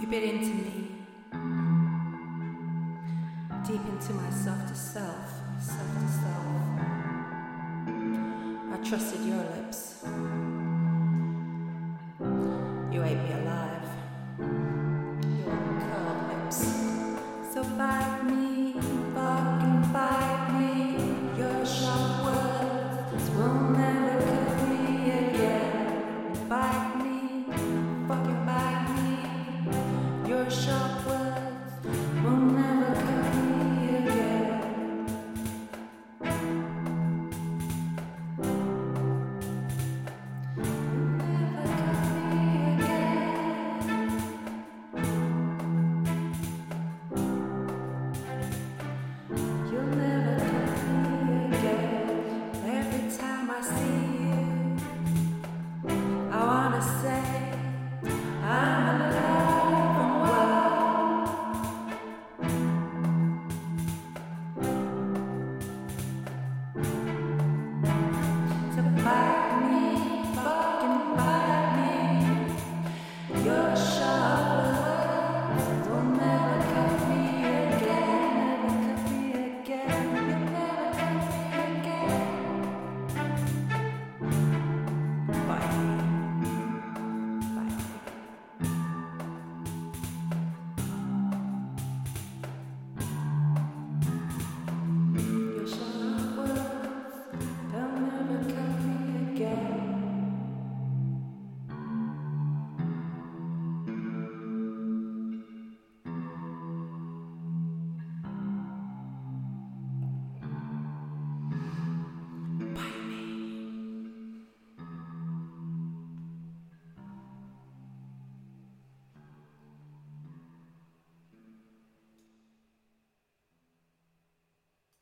You bit into me, deep into my to self, to self. I trusted your lips. worship.